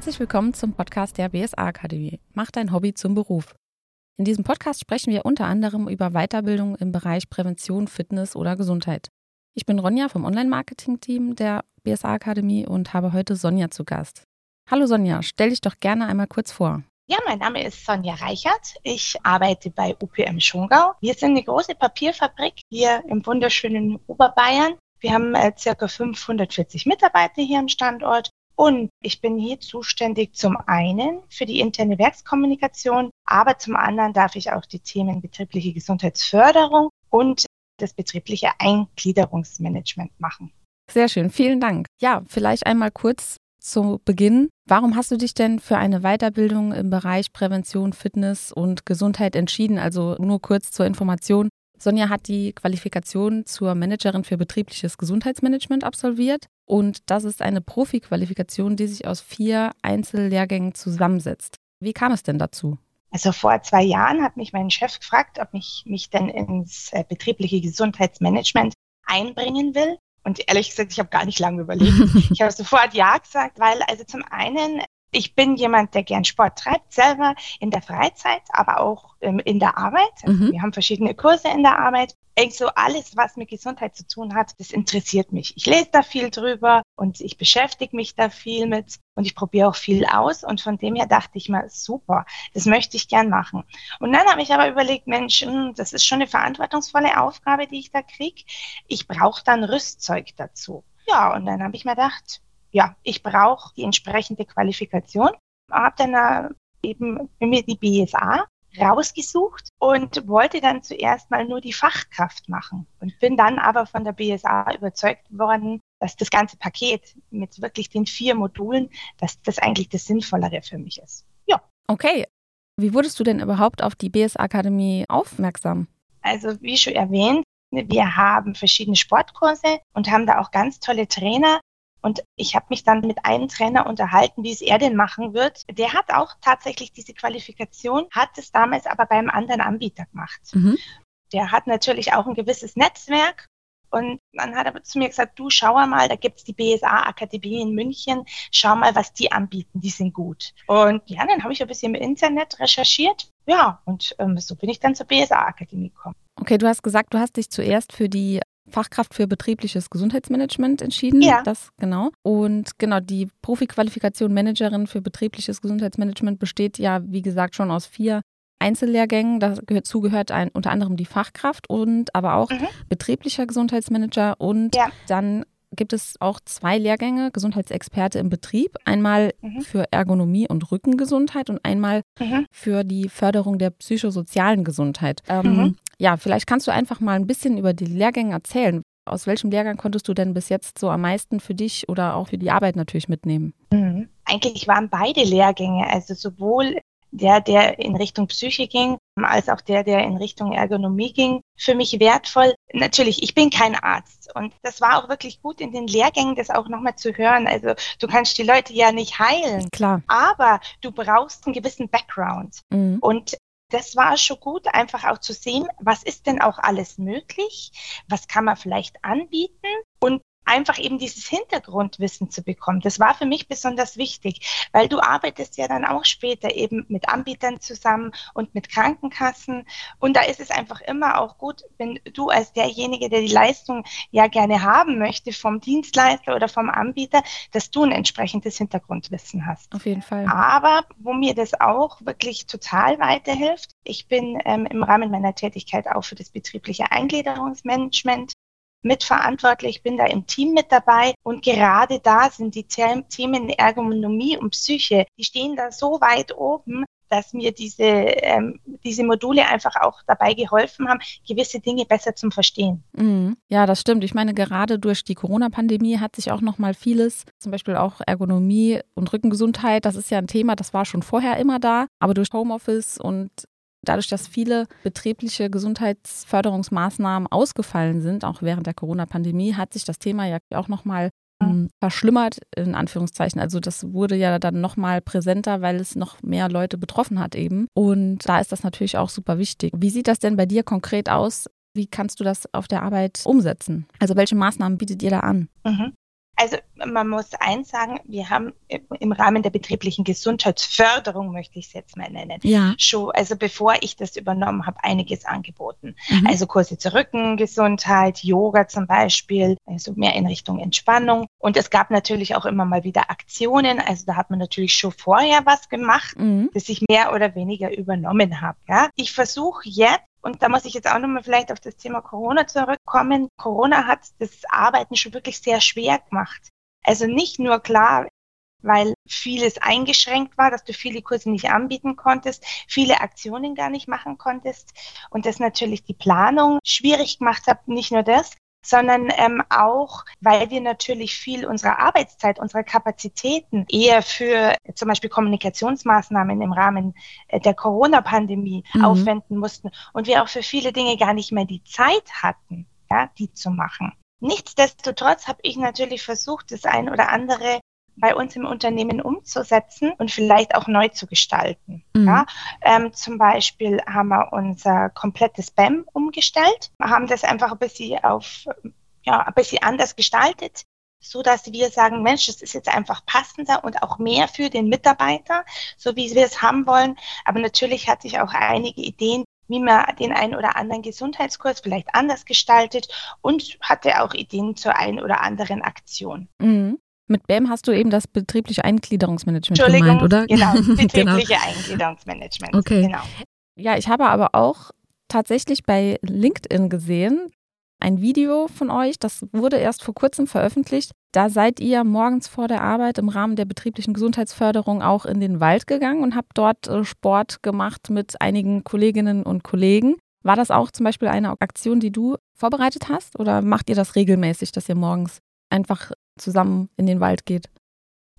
Herzlich willkommen zum Podcast der BSA Akademie. Mach dein Hobby zum Beruf. In diesem Podcast sprechen wir unter anderem über Weiterbildung im Bereich Prävention, Fitness oder Gesundheit. Ich bin Ronja vom Online-Marketing-Team der BSA Akademie und habe heute Sonja zu Gast. Hallo Sonja, stell dich doch gerne einmal kurz vor. Ja, mein Name ist Sonja Reichert. Ich arbeite bei UPM Schongau. Wir sind eine große Papierfabrik hier im wunderschönen Oberbayern. Wir haben äh, circa 540 Mitarbeiter hier am Standort und ich bin hier zuständig zum einen für die interne Werkskommunikation, aber zum anderen darf ich auch die Themen betriebliche Gesundheitsförderung und das betriebliche Eingliederungsmanagement machen. Sehr schön, vielen Dank. Ja, vielleicht einmal kurz zu Beginn. Warum hast du dich denn für eine Weiterbildung im Bereich Prävention, Fitness und Gesundheit entschieden? Also nur kurz zur Information. Sonja hat die Qualifikation zur Managerin für betriebliches Gesundheitsmanagement absolviert und das ist eine Profi-Qualifikation, die sich aus vier Einzellehrgängen zusammensetzt. Wie kam es denn dazu? Also vor zwei Jahren hat mich mein Chef gefragt, ob ich mich denn ins äh, betriebliche Gesundheitsmanagement einbringen will. Und ehrlich gesagt, ich habe gar nicht lange überlegt. ich habe sofort Ja gesagt, weil also zum einen, ich bin jemand, der gern Sport treibt, selber in der Freizeit, aber auch ähm, in der Arbeit. Also mhm. Wir haben verschiedene Kurse in der Arbeit. Eigentlich so alles, was mit Gesundheit zu tun hat, das interessiert mich. Ich lese da viel drüber und ich beschäftige mich da viel mit und ich probiere auch viel aus. Und von dem her dachte ich mal, super, das möchte ich gern machen. Und dann habe ich aber überlegt, Mensch, hm, das ist schon eine verantwortungsvolle Aufgabe, die ich da kriege. Ich brauche dann Rüstzeug dazu. Ja, und dann habe ich mir gedacht, ja, ich brauche die entsprechende Qualifikation. Habe dann äh, eben mir die BSA rausgesucht und wollte dann zuerst mal nur die Fachkraft machen und bin dann aber von der BSA überzeugt worden, dass das ganze Paket mit wirklich den vier Modulen, dass das eigentlich das Sinnvollere für mich ist. Ja. Okay. Wie wurdest du denn überhaupt auf die BSA Akademie aufmerksam? Also wie schon erwähnt, wir haben verschiedene Sportkurse und haben da auch ganz tolle Trainer, und ich habe mich dann mit einem Trainer unterhalten, wie es er denn machen wird. Der hat auch tatsächlich diese Qualifikation, hat es damals aber beim anderen Anbieter gemacht. Mhm. Der hat natürlich auch ein gewisses Netzwerk. Und dann hat er zu mir gesagt, du schau mal, da gibt's die BSA-Akademie in München, schau mal, was die anbieten, die sind gut. Und ja, dann habe ich ein bisschen im Internet recherchiert. Ja, und ähm, so bin ich dann zur BSA-Akademie gekommen. Okay, du hast gesagt, du hast dich zuerst für die Fachkraft für betriebliches Gesundheitsmanagement entschieden. Ja. Das, genau. Und genau, die Profiqualifikation Managerin für betriebliches Gesundheitsmanagement besteht ja, wie gesagt, schon aus vier Einzellehrgängen. Dazu gehört ein, unter anderem die Fachkraft und aber auch mhm. betrieblicher Gesundheitsmanager und ja. dann gibt es auch zwei Lehrgänge, Gesundheitsexperte im Betrieb. Einmal mhm. für Ergonomie und Rückengesundheit und einmal mhm. für die Förderung der psychosozialen Gesundheit. Ähm, mhm. Ja, vielleicht kannst du einfach mal ein bisschen über die Lehrgänge erzählen. Aus welchem Lehrgang konntest du denn bis jetzt so am meisten für dich oder auch für die Arbeit natürlich mitnehmen? Mhm. Eigentlich waren beide Lehrgänge, also sowohl der, der in Richtung Psyche ging, als auch der, der in Richtung Ergonomie ging, für mich wertvoll. Natürlich, ich bin kein Arzt und das war auch wirklich gut in den Lehrgängen, das auch nochmal zu hören. Also du kannst die Leute ja nicht heilen. Klar. Aber du brauchst einen gewissen Background. Mhm. Und das war schon gut, einfach auch zu sehen, was ist denn auch alles möglich, was kann man vielleicht anbieten? Und einfach eben dieses Hintergrundwissen zu bekommen. Das war für mich besonders wichtig, weil du arbeitest ja dann auch später eben mit Anbietern zusammen und mit Krankenkassen. Und da ist es einfach immer auch gut, wenn du als derjenige, der die Leistung ja gerne haben möchte vom Dienstleister oder vom Anbieter, dass du ein entsprechendes Hintergrundwissen hast. Auf jeden Fall. Aber wo mir das auch wirklich total weiterhilft, ich bin ähm, im Rahmen meiner Tätigkeit auch für das betriebliche Eingliederungsmanagement mitverantwortlich, bin da im Team mit dabei und gerade da sind die Themen Ergonomie und Psyche, die stehen da so weit oben, dass mir diese, ähm, diese Module einfach auch dabei geholfen haben, gewisse Dinge besser zum Verstehen. Mhm. Ja, das stimmt. Ich meine, gerade durch die Corona-Pandemie hat sich auch noch mal vieles, zum Beispiel auch Ergonomie und Rückengesundheit, das ist ja ein Thema, das war schon vorher immer da, aber durch Homeoffice und Dadurch, dass viele betriebliche Gesundheitsförderungsmaßnahmen ausgefallen sind, auch während der Corona-Pandemie, hat sich das Thema ja auch nochmal ähm, verschlimmert, in Anführungszeichen. Also das wurde ja dann nochmal präsenter, weil es noch mehr Leute betroffen hat eben. Und da ist das natürlich auch super wichtig. Wie sieht das denn bei dir konkret aus? Wie kannst du das auf der Arbeit umsetzen? Also welche Maßnahmen bietet ihr da an? Mhm. Also man muss eins sagen, wir haben im Rahmen der betrieblichen Gesundheitsförderung, möchte ich es jetzt mal nennen, ja. schon, also bevor ich das übernommen habe, einiges angeboten. Mhm. Also Kurse zur Rückengesundheit, Yoga zum Beispiel, also mehr in Richtung Entspannung. Und es gab natürlich auch immer mal wieder Aktionen. Also da hat man natürlich schon vorher was gemacht, mhm. das ich mehr oder weniger übernommen habe. Ja? Ich versuche jetzt und da muss ich jetzt auch nochmal vielleicht auf das Thema Corona zurückkommen. Corona hat das Arbeiten schon wirklich sehr schwer gemacht. Also nicht nur klar, weil vieles eingeschränkt war, dass du viele Kurse nicht anbieten konntest, viele Aktionen gar nicht machen konntest und das natürlich die Planung schwierig gemacht hat. Nicht nur das, sondern ähm, auch, weil wir natürlich viel unserer Arbeitszeit, unserer Kapazitäten eher für zum Beispiel Kommunikationsmaßnahmen im Rahmen äh, der Corona-Pandemie mhm. aufwenden mussten und wir auch für viele Dinge gar nicht mehr die Zeit hatten, ja, die zu machen. Nichtsdestotrotz habe ich natürlich versucht, das ein oder andere bei uns im Unternehmen umzusetzen und vielleicht auch neu zu gestalten. Mhm. Ja, ähm, zum Beispiel haben wir unser komplettes Spam umgestellt, wir haben das einfach ein bisschen auf, ja, ein bisschen anders gestaltet so dass wir sagen, Mensch, das ist jetzt einfach passender und auch mehr für den Mitarbeiter, so wie wir es haben wollen. Aber natürlich hatte ich auch einige Ideen, wie man den einen oder anderen Gesundheitskurs vielleicht anders gestaltet und hatte auch Ideen zur einen oder anderen Aktion. Mhm. Mit BAM hast du eben das betriebliche Eingliederungsmanagement gemeint, oder? Genau, betriebliche genau. Eingliederungsmanagement. Okay. Genau. Ja, ich habe aber auch tatsächlich bei LinkedIn gesehen, ein Video von euch, das wurde erst vor kurzem veröffentlicht. Da seid ihr morgens vor der Arbeit im Rahmen der betrieblichen Gesundheitsförderung auch in den Wald gegangen und habt dort äh, Sport gemacht mit einigen Kolleginnen und Kollegen. War das auch zum Beispiel eine Aktion, die du vorbereitet hast oder macht ihr das regelmäßig, dass ihr morgens einfach zusammen in den Wald geht?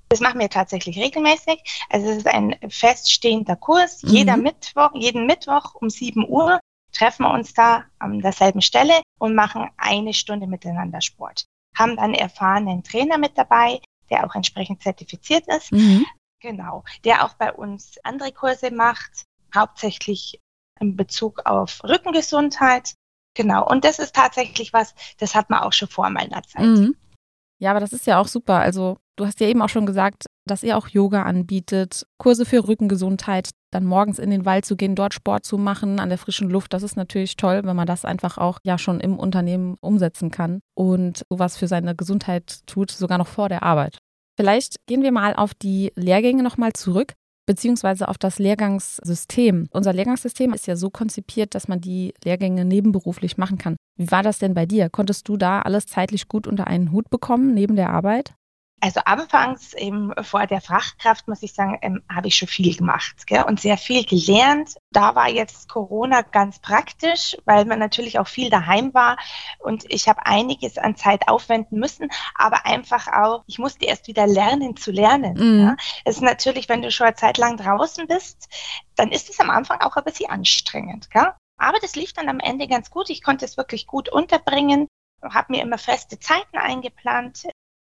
Das machen wir tatsächlich regelmäßig. Also es ist ein feststehender Kurs. Mhm. Jeder Mittwoch, jeden Mittwoch um 7 Uhr treffen wir uns da an derselben Stelle und machen eine Stunde miteinander Sport. Haben dann erfahrenen Trainer mit dabei, der auch entsprechend zertifiziert ist. Mhm. Genau. Der auch bei uns andere Kurse macht, hauptsächlich in Bezug auf Rückengesundheit. Genau. Und das ist tatsächlich was, das hat man auch schon vor meiner Zeit. Mhm. Ja, aber das ist ja auch super. Also du hast ja eben auch schon gesagt, dass ihr auch Yoga anbietet, Kurse für Rückengesundheit, dann morgens in den Wald zu gehen, dort Sport zu machen, an der frischen Luft. Das ist natürlich toll, wenn man das einfach auch ja schon im Unternehmen umsetzen kann und sowas für seine Gesundheit tut, sogar noch vor der Arbeit. Vielleicht gehen wir mal auf die Lehrgänge nochmal zurück beziehungsweise auf das Lehrgangssystem. Unser Lehrgangssystem ist ja so konzipiert, dass man die Lehrgänge nebenberuflich machen kann. Wie war das denn bei dir? Konntest du da alles zeitlich gut unter einen Hut bekommen neben der Arbeit? Also anfangs eben vor der Fachkraft, muss ich sagen, ähm, habe ich schon viel gemacht gell, und sehr viel gelernt. Da war jetzt Corona ganz praktisch, weil man natürlich auch viel daheim war und ich habe einiges an Zeit aufwenden müssen, aber einfach auch, ich musste erst wieder lernen zu lernen. Mhm. Ja. Es ist natürlich, wenn du schon eine Zeit lang draußen bist, dann ist es am Anfang auch ein bisschen anstrengend. Gell? Aber das lief dann am Ende ganz gut. Ich konnte es wirklich gut unterbringen habe mir immer feste Zeiten eingeplant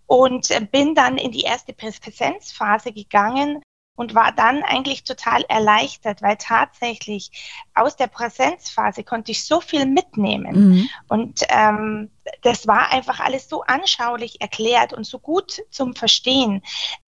und bin dann in die erste Präsenzphase gegangen und war dann eigentlich total erleichtert, weil tatsächlich aus der Präsenzphase konnte ich so viel mitnehmen. Mhm. Und ähm, das war einfach alles so anschaulich erklärt und so gut zum Verstehen,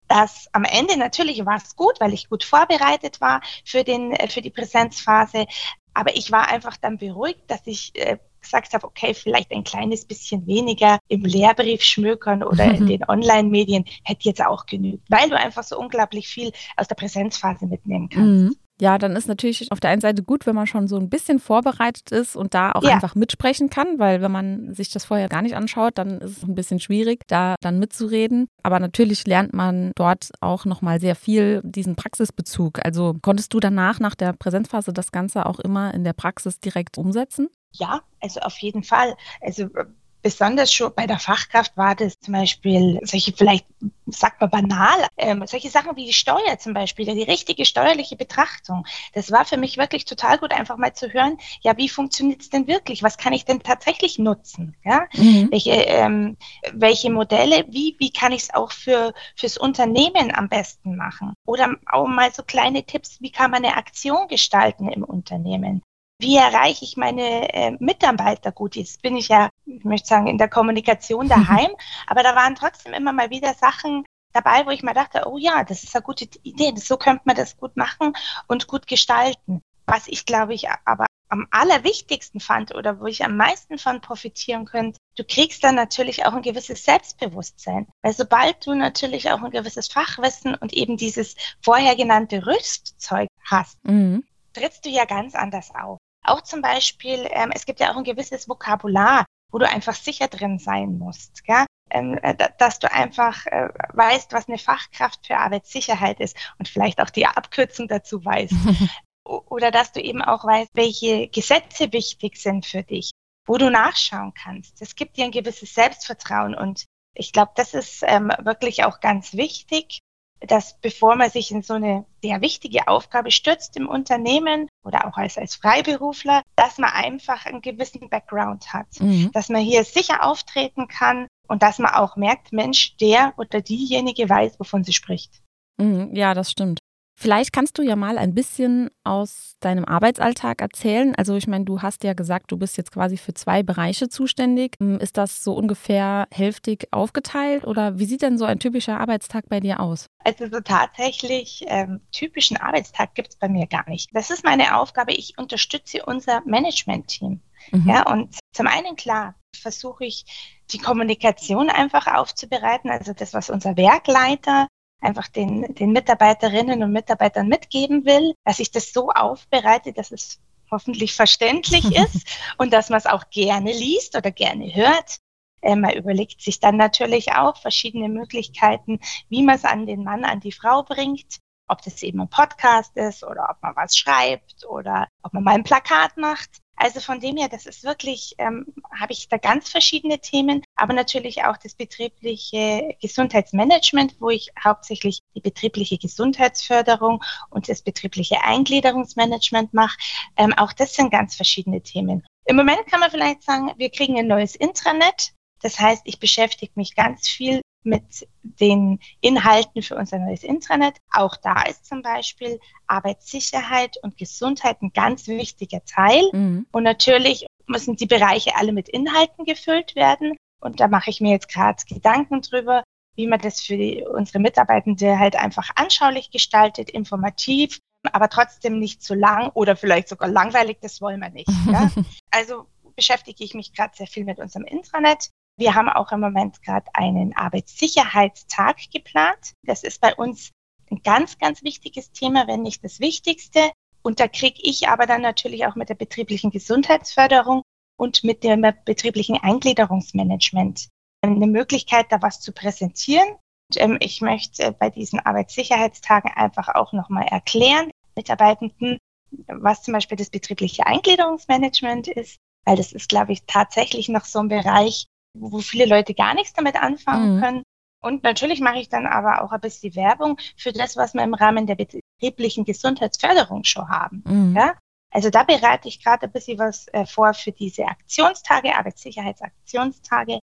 dass am Ende natürlich war es gut, weil ich gut vorbereitet war für, den, für die Präsenzphase. Aber ich war einfach dann beruhigt, dass ich äh, gesagt habe, okay, vielleicht ein kleines bisschen weniger im Lehrbrief schmökern oder mhm. in den Online-Medien hätte jetzt auch genügt, weil du einfach so unglaublich viel aus der Präsenzphase mitnehmen kannst. Mhm. Ja, dann ist natürlich auf der einen Seite gut, wenn man schon so ein bisschen vorbereitet ist und da auch ja. einfach mitsprechen kann, weil wenn man sich das vorher gar nicht anschaut, dann ist es ein bisschen schwierig, da dann mitzureden. Aber natürlich lernt man dort auch nochmal sehr viel diesen Praxisbezug. Also konntest du danach, nach der Präsenzphase, das Ganze auch immer in der Praxis direkt umsetzen? Ja, also auf jeden Fall. Also äh, besonders schon bei der Fachkraft war das zum Beispiel solche vielleicht, sagt man banal, ähm, solche Sachen wie die Steuer zum Beispiel, die richtige steuerliche Betrachtung. Das war für mich wirklich total gut, einfach mal zu hören, ja, wie funktioniert es denn wirklich? Was kann ich denn tatsächlich nutzen? Ja? Mhm. Welche, ähm, welche Modelle, wie, wie kann ich es auch für, fürs Unternehmen am besten machen? Oder auch mal so kleine Tipps, wie kann man eine Aktion gestalten im Unternehmen? Wie erreiche ich meine äh, Mitarbeiter gut? Jetzt bin ich ja, ich möchte sagen, in der Kommunikation daheim, aber da waren trotzdem immer mal wieder Sachen dabei, wo ich mir dachte, oh ja, das ist eine gute Idee, so könnte man das gut machen und gut gestalten. Was ich, glaube ich, aber am allerwichtigsten fand oder wo ich am meisten von profitieren könnte, du kriegst dann natürlich auch ein gewisses Selbstbewusstsein. Weil sobald du natürlich auch ein gewisses Fachwissen und eben dieses vorher genannte Rüstzeug hast, mhm. trittst du ja ganz anders auf. Auch zum Beispiel, ähm, es gibt ja auch ein gewisses Vokabular, wo du einfach sicher drin sein musst. Gell? Ähm, äh, dass du einfach äh, weißt, was eine Fachkraft für Arbeitssicherheit ist und vielleicht auch die Abkürzung dazu weißt. oder dass du eben auch weißt, welche Gesetze wichtig sind für dich, wo du nachschauen kannst. Das gibt dir ein gewisses Selbstvertrauen und ich glaube, das ist ähm, wirklich auch ganz wichtig, dass bevor man sich in so eine sehr wichtige Aufgabe stürzt im Unternehmen oder auch als, als Freiberufler, dass man einfach einen gewissen Background hat, mhm. dass man hier sicher auftreten kann und dass man auch merkt, Mensch, der oder diejenige weiß, wovon sie spricht. Mhm, ja, das stimmt. Vielleicht kannst du ja mal ein bisschen aus deinem Arbeitsalltag erzählen. Also ich meine, du hast ja gesagt, du bist jetzt quasi für zwei Bereiche zuständig. Ähm, ist das so ungefähr hälftig aufgeteilt oder wie sieht denn so ein typischer Arbeitstag bei dir aus? Also so tatsächlich ähm, typischen Arbeitstag gibt es bei mir gar nicht. Das ist meine Aufgabe. Ich unterstütze unser Management-Team. Mhm. Ja, und zum einen klar versuche ich die Kommunikation einfach aufzubereiten, also das, was unser Werkleiter einfach den, den Mitarbeiterinnen und Mitarbeitern mitgeben will, dass ich das so aufbereite, dass es hoffentlich verständlich ist und dass man es auch gerne liest oder gerne hört. Äh, man überlegt sich dann natürlich auch verschiedene Möglichkeiten, wie man es an den Mann, an die Frau bringt. Ob das eben ein Podcast ist oder ob man was schreibt oder ob man mal ein Plakat macht. Also von dem her, das ist wirklich, ähm, habe ich da ganz verschiedene Themen, aber natürlich auch das betriebliche Gesundheitsmanagement, wo ich hauptsächlich die betriebliche Gesundheitsförderung und das betriebliche Eingliederungsmanagement mache. Ähm, auch das sind ganz verschiedene Themen. Im Moment kann man vielleicht sagen, wir kriegen ein neues Intranet. Das heißt, ich beschäftige mich ganz viel mit den Inhalten für unser neues Intranet. Auch da ist zum Beispiel Arbeitssicherheit und Gesundheit ein ganz wichtiger Teil. Mhm. Und natürlich müssen die Bereiche alle mit Inhalten gefüllt werden. Und da mache ich mir jetzt gerade Gedanken drüber, wie man das für die, unsere Mitarbeitende halt einfach anschaulich gestaltet, informativ, aber trotzdem nicht zu lang oder vielleicht sogar langweilig, das wollen wir nicht. Ja? Also beschäftige ich mich gerade sehr viel mit unserem Intranet. Wir haben auch im Moment gerade einen Arbeitssicherheitstag geplant. Das ist bei uns ein ganz, ganz wichtiges Thema, wenn nicht das Wichtigste. Und da kriege ich aber dann natürlich auch mit der betrieblichen Gesundheitsförderung und mit dem betrieblichen Eingliederungsmanagement eine Möglichkeit, da was zu präsentieren. Und, ähm, ich möchte bei diesen Arbeitssicherheitstagen einfach auch nochmal erklären, Mitarbeitenden, was zum Beispiel das betriebliche Eingliederungsmanagement ist, weil das ist, glaube ich, tatsächlich noch so ein Bereich, wo viele Leute gar nichts damit anfangen mhm. können. Und natürlich mache ich dann aber auch ein bisschen Werbung für das, was wir im Rahmen der betrieblichen Gesundheitsförderung schon haben. Mhm. Ja? Also da bereite ich gerade ein bisschen was äh, vor für diese Aktionstage, Arbeitssicherheitsaktionstage.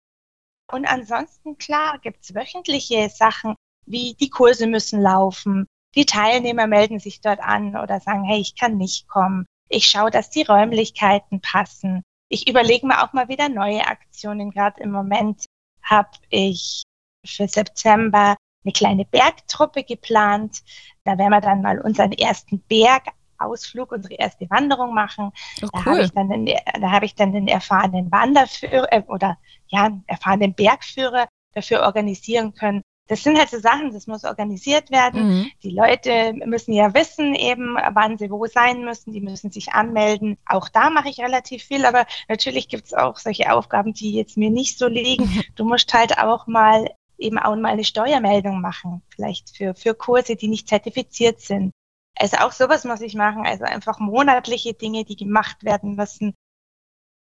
Und ansonsten, klar, gibt es wöchentliche Sachen, wie die Kurse müssen laufen, die Teilnehmer melden sich dort an oder sagen, hey, ich kann nicht kommen. Ich schaue, dass die Räumlichkeiten passen ich überlege mir auch mal wieder neue Aktionen. Gerade im Moment habe ich für September eine kleine Bergtruppe geplant. Da werden wir dann mal unseren ersten Bergausflug, unsere erste Wanderung machen. Oh, cool. Da habe ich dann den, da habe ich dann den erfahrenen Wanderführer äh, oder ja, erfahrenen Bergführer dafür organisieren können, das sind halt so Sachen, das muss organisiert werden. Mhm. Die Leute müssen ja wissen eben, wann sie wo sein müssen. Die müssen sich anmelden. Auch da mache ich relativ viel, aber natürlich gibt es auch solche Aufgaben, die jetzt mir nicht so liegen. Du musst halt auch mal eben auch mal eine Steuermeldung machen, vielleicht für, für Kurse, die nicht zertifiziert sind. Also auch sowas muss ich machen, also einfach monatliche Dinge, die gemacht werden müssen.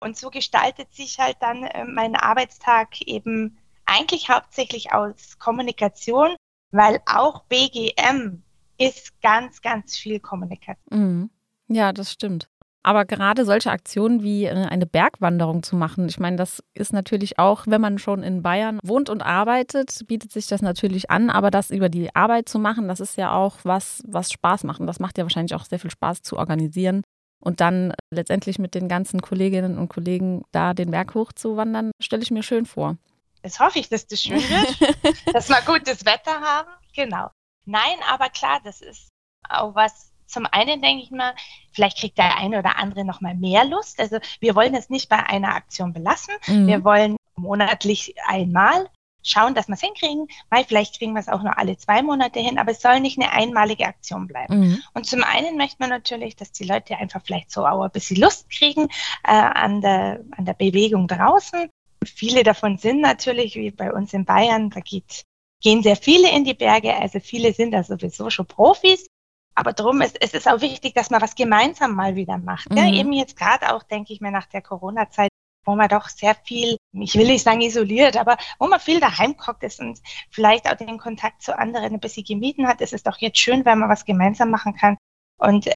Und so gestaltet sich halt dann äh, mein Arbeitstag eben eigentlich hauptsächlich aus Kommunikation, weil auch BGM ist ganz, ganz viel Kommunikation. Mhm. Ja, das stimmt. Aber gerade solche Aktionen wie äh, eine Bergwanderung zu machen, ich meine, das ist natürlich auch, wenn man schon in Bayern wohnt und arbeitet, bietet sich das natürlich an. Aber das über die Arbeit zu machen, das ist ja auch was, was Spaß macht. Und das macht ja wahrscheinlich auch sehr viel Spaß zu organisieren. und dann letztendlich mit den ganzen Kolleginnen und Kollegen da den Berg hochzuwandern, stelle ich mir schön vor. Das hoffe ich, dass das schön wird, dass wir gutes Wetter haben. Genau. Nein, aber klar, das ist auch was, zum einen denke ich mal, vielleicht kriegt der eine oder andere noch mal mehr Lust. Also wir wollen es nicht bei einer Aktion belassen. Mhm. Wir wollen monatlich einmal schauen, dass wir es hinkriegen, weil vielleicht kriegen wir es auch nur alle zwei Monate hin, aber es soll nicht eine einmalige Aktion bleiben. Mhm. Und zum einen möchte man natürlich, dass die Leute einfach vielleicht so auch ein bisschen Lust kriegen äh, an, der, an der Bewegung draußen. Viele davon sind natürlich, wie bei uns in Bayern, da geht, gehen sehr viele in die Berge, also viele sind da sowieso schon Profis. Aber darum ist es ist auch wichtig, dass man was gemeinsam mal wieder macht. Mhm. Ja, eben jetzt gerade auch, denke ich mir, nach der Corona-Zeit wo man doch sehr viel, ich will nicht sagen isoliert, aber wo man viel daheim gekocht ist und vielleicht auch den Kontakt zu anderen ein bisschen gemieden hat, ist es doch jetzt schön, wenn man was gemeinsam machen kann. Und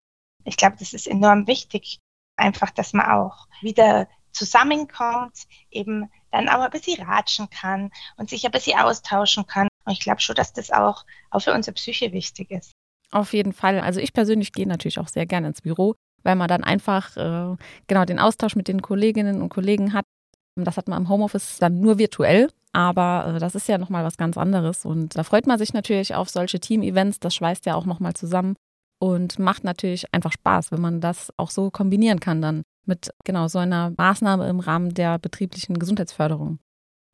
ich glaube, das ist enorm wichtig, einfach, dass man auch wieder zusammenkommt, eben dann auch ein bisschen ratschen kann und sich ein bisschen austauschen kann. Und ich glaube schon, dass das auch, auch für unsere Psyche wichtig ist. Auf jeden Fall. Also ich persönlich gehe natürlich auch sehr gerne ins Büro weil man dann einfach äh, genau den Austausch mit den Kolleginnen und Kollegen hat. Das hat man im Homeoffice dann nur virtuell, aber äh, das ist ja nochmal was ganz anderes. Und da freut man sich natürlich auf solche Team-Events. Das schweißt ja auch nochmal zusammen und macht natürlich einfach Spaß, wenn man das auch so kombinieren kann dann mit genau so einer Maßnahme im Rahmen der betrieblichen Gesundheitsförderung.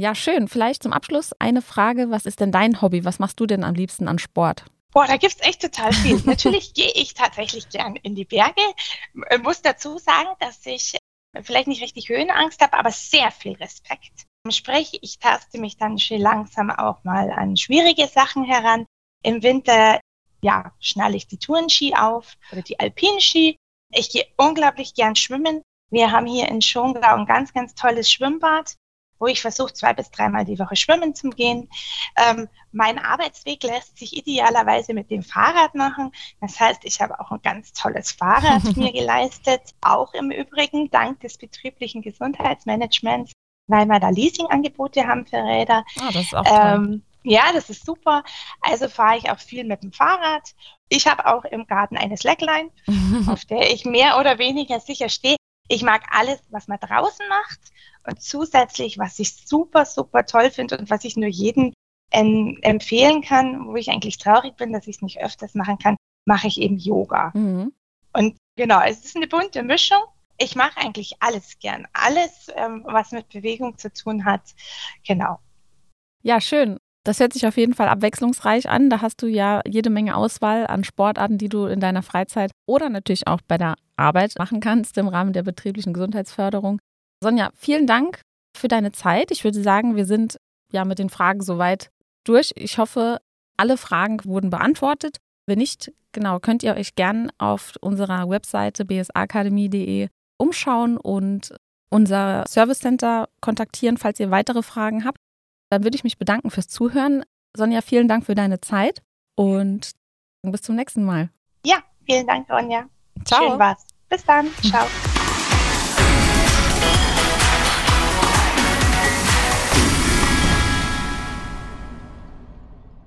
Ja, schön. Vielleicht zum Abschluss eine Frage. Was ist denn dein Hobby? Was machst du denn am liebsten an Sport? Boah, da gibt's echt total viel. Natürlich gehe ich tatsächlich gern in die Berge. Ich muss dazu sagen, dass ich vielleicht nicht richtig Höhenangst habe, aber sehr viel Respekt. Sprich, ich taste mich dann schon langsam auch mal an schwierige Sachen heran. Im Winter, ja, schnalle ich die Tourenski auf oder die Alpinski. Ich gehe unglaublich gern schwimmen. Wir haben hier in Schongau ein ganz, ganz tolles Schwimmbad wo ich versuche, zwei bis dreimal die Woche schwimmen zu gehen. Ähm, mein Arbeitsweg lässt sich idealerweise mit dem Fahrrad machen. Das heißt, ich habe auch ein ganz tolles Fahrrad mir geleistet, auch im Übrigen dank des betrieblichen Gesundheitsmanagements, weil wir da Leasingangebote haben für Räder. Ah, das ist auch toll. Ähm, ja, das ist super. Also fahre ich auch viel mit dem Fahrrad. Ich habe auch im Garten eine Slackline, auf der ich mehr oder weniger sicher stehe. Ich mag alles, was man draußen macht. Und zusätzlich, was ich super, super toll finde und was ich nur jedem ähm, empfehlen kann, wo ich eigentlich traurig bin, dass ich es nicht öfters machen kann, mache ich eben Yoga. Mhm. Und genau, es ist eine bunte Mischung. Ich mache eigentlich alles gern. Alles, ähm, was mit Bewegung zu tun hat. Genau. Ja, schön. Das hört sich auf jeden Fall abwechslungsreich an. Da hast du ja jede Menge Auswahl an Sportarten, die du in deiner Freizeit oder natürlich auch bei der Arbeit machen kannst im Rahmen der betrieblichen Gesundheitsförderung. Sonja, vielen Dank für deine Zeit. Ich würde sagen, wir sind ja mit den Fragen soweit durch. Ich hoffe, alle Fragen wurden beantwortet. Wenn nicht, genau, könnt ihr euch gern auf unserer Webseite bsakademie.de umschauen und unser Service Center kontaktieren, falls ihr weitere Fragen habt. Dann würde ich mich bedanken fürs Zuhören. Sonja, vielen Dank für deine Zeit und bis zum nächsten Mal. Ja, vielen Dank, Ronja. Ciao. Schön war's. Bis dann. Ciao.